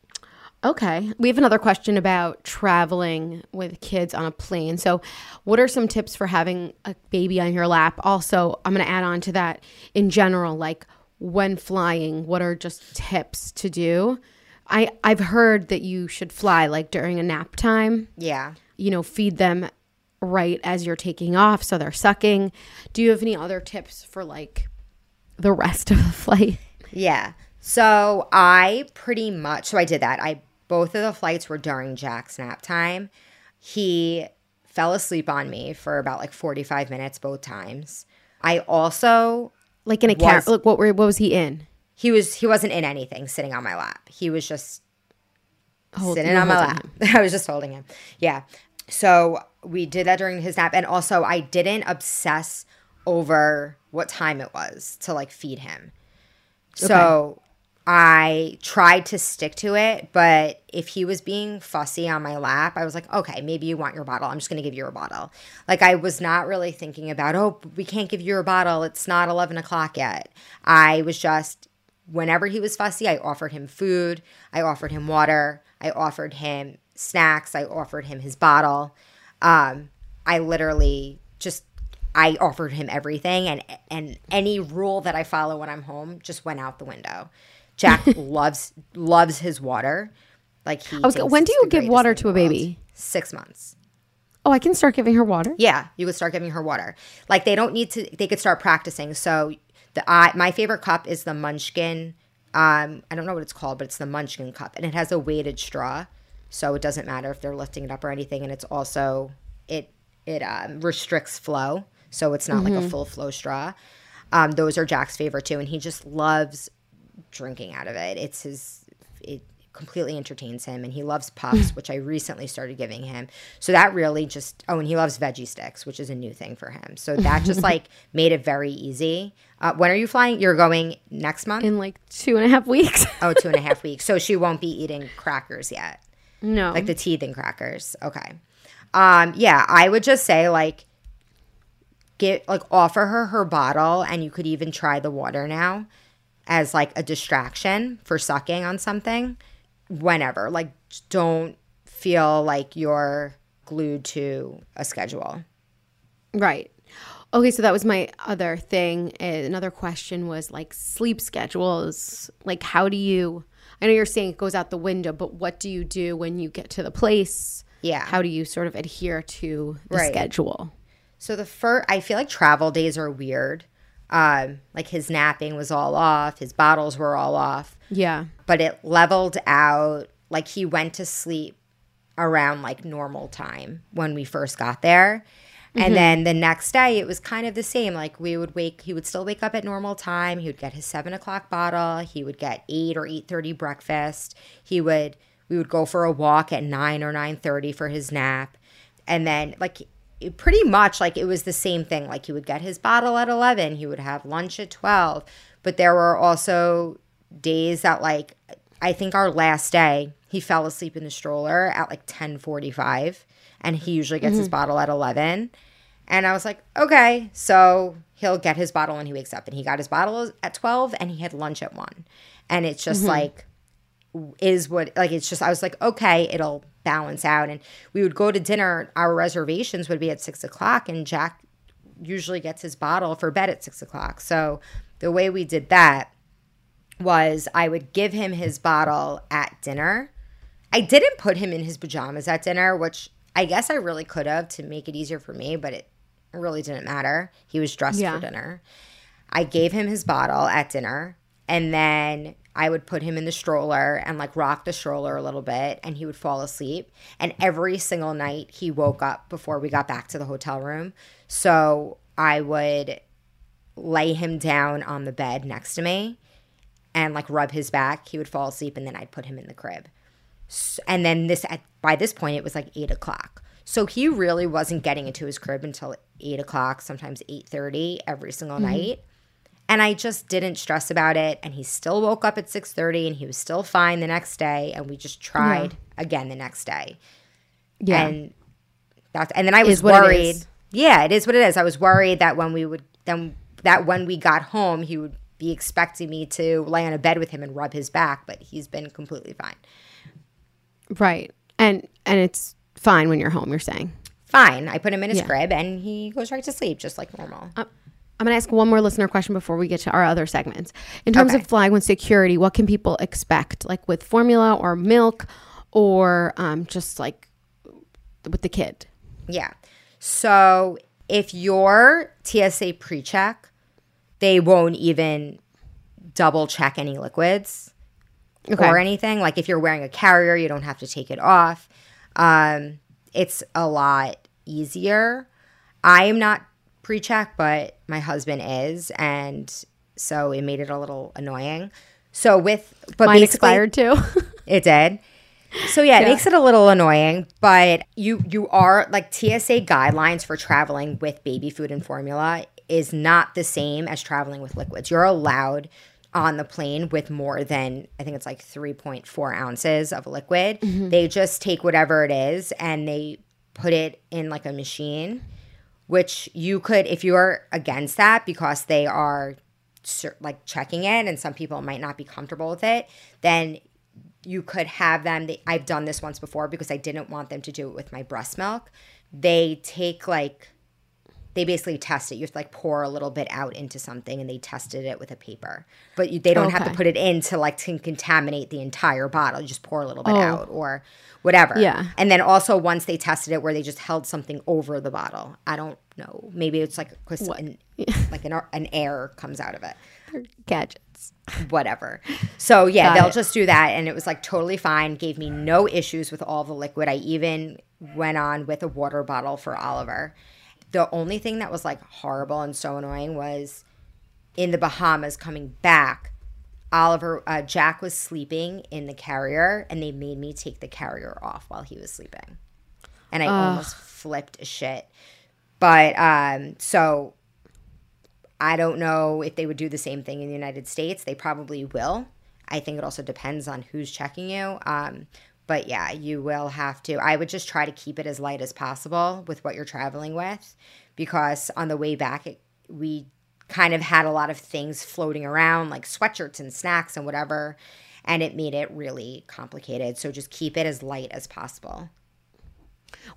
Speaker 2: Okay. We have another question about traveling with kids on a plane. So, what are some tips for having a baby on your lap? Also, I'm going to add on to that in general, like when flying, what are just tips to do? I I've heard that you should fly like during a nap time.
Speaker 3: Yeah.
Speaker 2: You know, feed them right as you're taking off so they're sucking. Do you have any other tips for like the rest of the flight?
Speaker 3: Yeah. So I pretty much so I did that. I both of the flights were during Jack's nap time. He fell asleep on me for about like 45 minutes both times. I also
Speaker 2: Like in a car. Look, what were what was he in?
Speaker 3: he was he wasn't in anything sitting on my lap. He was just
Speaker 2: Hold-
Speaker 3: sitting on my lap. I was just holding him. Yeah. So we did that during his nap. And also, I didn't obsess over what time it was to like feed him. So I tried to stick to it. But if he was being fussy on my lap, I was like, okay, maybe you want your bottle. I'm just going to give you a bottle. Like, I was not really thinking about, oh, we can't give you a bottle. It's not 11 o'clock yet. I was just whenever he was fussy, I offered him food, I offered him water, I offered him snacks, I offered him his bottle. Um, I literally just I offered him everything and and any rule that I follow when I'm home just went out the window. Jack loves loves his water. Like he
Speaker 2: was- when do you give water to a baby?
Speaker 3: Six months.
Speaker 2: Oh, I can start giving her water.
Speaker 3: Yeah, you could start giving her water. Like they don't need to. They could start practicing. So the I my favorite cup is the Munchkin. Um, I don't know what it's called, but it's the Munchkin cup, and it has a weighted straw, so it doesn't matter if they're lifting it up or anything. And it's also it it um, restricts flow, so it's not like a full flow straw. Um, those are Jack's favorite too, and he just loves drinking out of it. It's his it completely entertains him and he loves puffs, which I recently started giving him. So that really just oh, and he loves veggie sticks, which is a new thing for him. So that just like made it very easy. Uh, when are you flying? You're going next month?
Speaker 2: In like two and a half weeks.
Speaker 3: oh, two and a half weeks. So she won't be eating crackers yet
Speaker 2: no.
Speaker 3: like the teething crackers. Okay. Um, yeah, I would just say like get like offer her her bottle, and you could even try the water now as like a distraction for sucking on something. Whenever, like, don't feel like you're glued to a schedule.
Speaker 2: Right. Okay, so that was my other thing. Another question was like sleep schedules. Like, how do you? I know you're saying it goes out the window, but what do you do when you get to the place?
Speaker 3: Yeah.
Speaker 2: How do you sort of adhere to the
Speaker 3: Right.
Speaker 2: schedule?
Speaker 3: So the first, I feel like travel days are weird. Um, like his napping was all off, his bottles were all off.
Speaker 2: Yeah.
Speaker 3: but it leveled out like he went to sleep around like normal time when we first got there And mm-hmm. then the next day, it was kind of the same. Like we would wake, he would still wake up at normal time. He would get his seven o'clock bottle. He would get eight or eight thirty breakfast. He would, we would go for a walk at nine or nine thirty for his nap, and then like pretty much like it was the same thing. Like he would get his bottle at eleven. He would have lunch at twelve. But there were also days that like I think our last day he fell asleep in the stroller at like ten forty five, and he usually gets mm-hmm. his bottle at eleven and I was like, okay, so he'll get his bottle when he wakes up. And he got his bottle at 12 and he had lunch at 1. And it's just mm-hmm. like, is what, like, it's just, I was like, okay, it'll balance out. And we would go to dinner. Our reservations would be at six o'clock. And Jack usually gets his bottle for bed at six o'clock. So the way we did that was I would give him his bottle at dinner. I didn't put him in his pajamas at dinner, which I guess I really could have to make it easier for me, but it really didn't matter. He was dressed yeah. for dinner. I gave him his bottle at dinner, and then I would put him in the stroller and like rock the stroller a little bit, and he would fall asleep. And every single night he woke up before we got back to the hotel room. So I would lay him down on the bed next to me and like rub his back. He would fall asleep, and then I'd put him in the crib. And then this at by this point it was like eight o'clock. So he really wasn't getting into his crib until eight o'clock, sometimes eight thirty every single mm-hmm. night. And I just didn't stress about it. And he still woke up at six thirty, and he was still fine the next day. And we just tried yeah. again the next day. Yeah, and that's and then I was worried. Yeah, it is what it is. I was worried that when we would then that when we got home, he would be expecting me to lay on a bed with him and rub his back, but he's been completely fine.
Speaker 2: Right. And and it's fine when you're home, you're saying.
Speaker 3: Fine. I put him in his yeah. crib and he goes right to sleep just like normal. Uh,
Speaker 2: I'm going to ask one more listener question before we get to our other segments. In terms okay. of flag one security, what can people expect? Like with formula or milk or um, just like with the kid?
Speaker 3: Yeah. So if your TSA pre check, they won't even double check any liquids okay. or anything. Like if you're wearing a carrier, you don't have to take it off. Um, it's a lot easier. I am not pre-check, but my husband is, and so it made it a little annoying. So with
Speaker 2: but mine expired too.
Speaker 3: it did. So yeah, it yeah. makes it a little annoying, but you you are like TSA guidelines for traveling with baby food and formula is not the same as traveling with liquids. You're allowed on the plane with more than I think it's like 3.4 ounces of liquid. Mm-hmm. They just take whatever it is and they put it in like a machine, which you could, if you're against that because they are like checking it and some people might not be comfortable with it, then you could have them. They, I've done this once before because I didn't want them to do it with my breast milk. They take like they basically test it. You have to like pour a little bit out into something, and they tested it with a paper. But you, they don't okay. have to put it in to like to contaminate the entire bottle. You just pour a little bit oh. out or whatever.
Speaker 2: Yeah.
Speaker 3: And then also once they tested it, where they just held something over the bottle. I don't know. Maybe it's like an, like an an air comes out of it.
Speaker 2: Gadgets.
Speaker 3: Whatever. So yeah, Got they'll it. just do that, and it was like totally fine. Gave me no issues with all the liquid. I even went on with a water bottle for Oliver the only thing that was like horrible and so annoying was in the Bahamas coming back. Oliver, uh, Jack was sleeping in the carrier, and they made me take the carrier off while he was sleeping, and I Ugh. almost flipped a shit. But um, so I don't know if they would do the same thing in the United States. They probably will. I think it also depends on who's checking you. Um, but yeah, you will have to. I would just try to keep it as light as possible with what you're traveling with because on the way back, it, we kind of had a lot of things floating around like sweatshirts and snacks and whatever. And it made it really complicated. So just keep it as light as possible.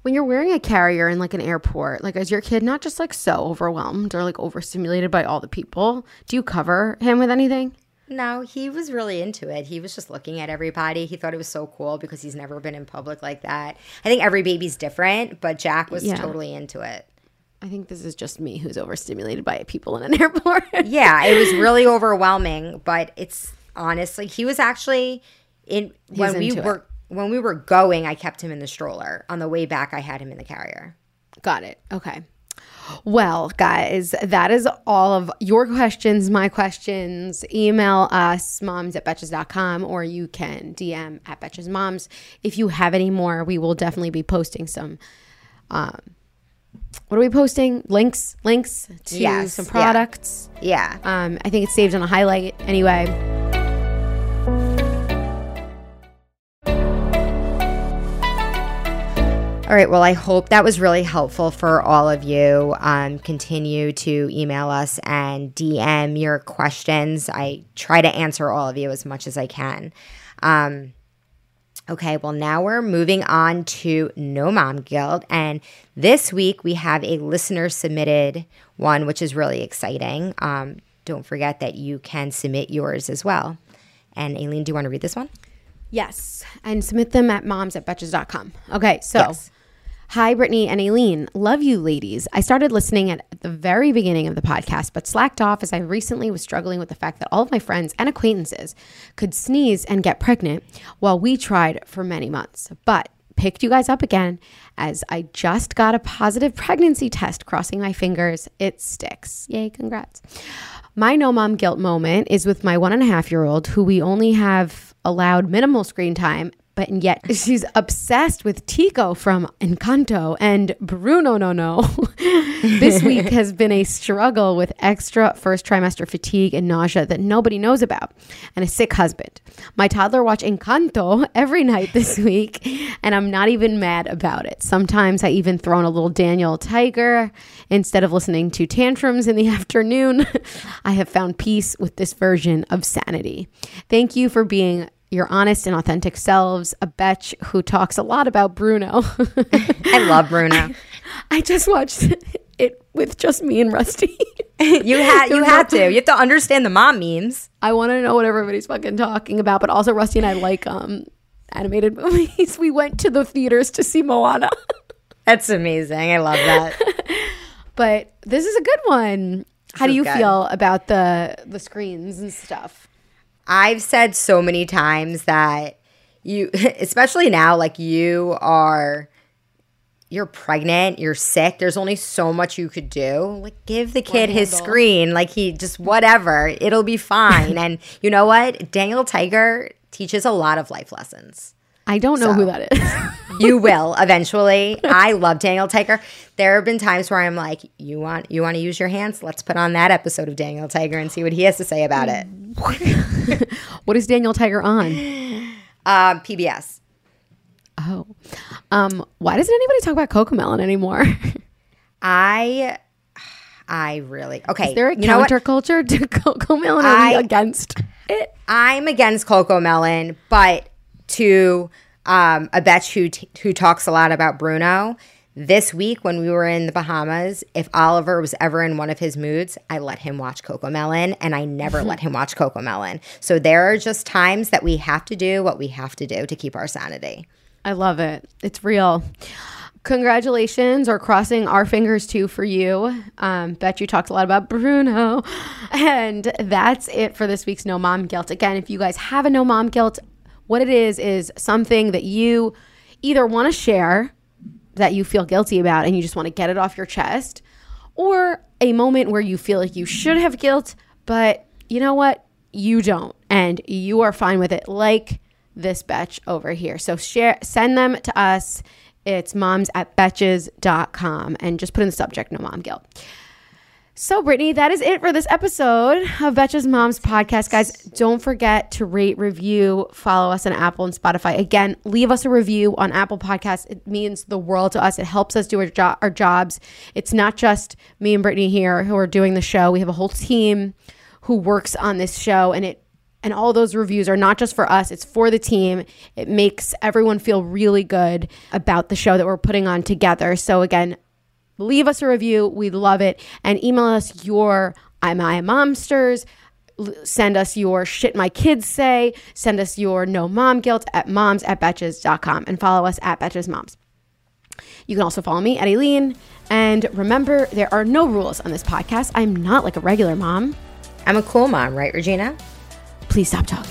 Speaker 2: When you're wearing a carrier in like an airport, like is your kid not just like so overwhelmed or like overstimulated by all the people? Do you cover him with anything?
Speaker 3: No, he was really into it. He was just looking at everybody. He thought it was so cool because he's never been in public like that. I think every baby's different, but Jack was yeah. totally into it.
Speaker 2: I think this is just me who's overstimulated by people in an airport.
Speaker 3: yeah, it was really overwhelming, but it's honestly he was actually in when we were it. when we were going, I kept him in the stroller. On the way back, I had him in the carrier.
Speaker 2: Got it. Okay. Well, guys, that is all of your questions, my questions. Email us, moms at betches.com, or you can DM at betches moms. If you have any more, we will definitely be posting some. Um, what are we posting? Links, links to
Speaker 3: Yes,
Speaker 2: some
Speaker 3: yeah.
Speaker 2: products.
Speaker 3: Yeah.
Speaker 2: Um, I think it's saved on a highlight anyway.
Speaker 3: All right. Well, I hope that was really helpful for all of you. Um, continue to email us and DM your questions. I try to answer all of you as much as I can. Um, okay. Well, now we're moving on to No Mom Guilt. And this week we have a listener submitted one, which is really exciting. Um, don't forget that you can submit yours as well. And Aileen, do you want to read this one?
Speaker 2: Yes, and submit them at moms at betches.com. Okay, so
Speaker 3: Yes.
Speaker 2: Hi, Brittany and Aileen. Love you, ladies. I started listening at the very beginning of the podcast, but slacked off as I recently was struggling with the fact that all of my friends and acquaintances could sneeze and get pregnant while we tried for many months. But picked you guys up again as I just got a positive pregnancy test, crossing my fingers. It sticks. Yay, congrats. My no mom guilt moment is with my one and a half year old, who we only have allowed minimal screen time, but yet she's obsessed with Tico from Encanto and Bruno No No. this week has been a struggle with extra first trimester fatigue and nausea that nobody knows about, and a sick husband. My toddler watch Encanto every night this week, and I'm not even mad about it. Sometimes I even throw in a little Daniel Tiger instead of listening to tantrums in the afternoon. I have found peace with this version of sanity. Thank you for being your honest and authentic selves, a betch who talks a lot about Bruno.
Speaker 3: I love Bruno.
Speaker 2: I just watched it with just me and Rusty.
Speaker 3: you had you had to. You have to understand the mom memes.
Speaker 2: I want to know what everybody's fucking talking about, but also Rusty and I like um animated movies. We went to the theaters to see Moana.
Speaker 3: That's amazing. I love that.
Speaker 2: but this is a good one. How do you
Speaker 3: good.
Speaker 2: feel about the the screens and stuff?
Speaker 3: I've said so many times that you especially now like you are you're pregnant, you're sick, there's only so much you could do. Like give the kid his screen, like he just whatever, it'll be fine. and you know what? Daniel Tiger teaches a lot of life lessons.
Speaker 2: I don't know who that is.
Speaker 3: You will eventually. I love Daniel Tiger. There have been times where I'm like, you want you want to use your hands? Let's put on that episode of Daniel Tiger and see what he has to say about it.
Speaker 2: what is Daniel Tiger on?
Speaker 3: Um, PBS.
Speaker 2: Oh. Um, why doesn't anybody talk about CoComelon anymore?
Speaker 3: I I really okay.
Speaker 2: Is there a
Speaker 3: you
Speaker 2: counterculture to CoComelon? Or are
Speaker 3: I-
Speaker 2: against it?
Speaker 3: I'm against CoComelon, but to um, a betch who t- who talks a lot about Bruno. This week when we were in the Bahamas, if Oliver was ever in one of his moods, I let him watch CoComelon, and I never let him watch CoComelon. So there are just times that we have to do what we have to do to keep our sanity.
Speaker 2: I love it. It's real. Congratulations or crossing our fingers too for you. Um, bet you talked a lot about Bruno. And that's it for this week's No Mom Guilt. Again, if you guys have a No Mom Guilt, what it is is something that you either want to share that you feel guilty about and you just want to get it off your chest, or a moment where you feel like you should have guilt, but you know what? You don't. And you are fine with it, like this betch over here. So share send them to us. It's moms at betches.com and just put in the subject, no mom guilt. So, Brittany, that is it for this episode of Betches Moms Podcast. Guys, don't forget to rate, review, follow us on Apple and Spotify. Again, leave us a review on Apple Podcasts. It means the world to us. It helps us do our, jo- our jobs. It's not just me and Brittany here who are doing the show. We have a whole team who works on this show, and it and all those reviews are not just for us, it's for the team. It makes everyone feel really good about the show that we're putting on together. So, again, leave us a review. We'd love it. And email us your I'm I a Momsters. Send us your shit my kids say. Send us your no mom guilt at moms at betches.com and follow us at betches moms. You can also follow me at Aileen. And remember, there are no rules on this podcast. I'm not like a regular mom.
Speaker 3: I'm a cool mom, right, Regina?
Speaker 2: Please stop talking.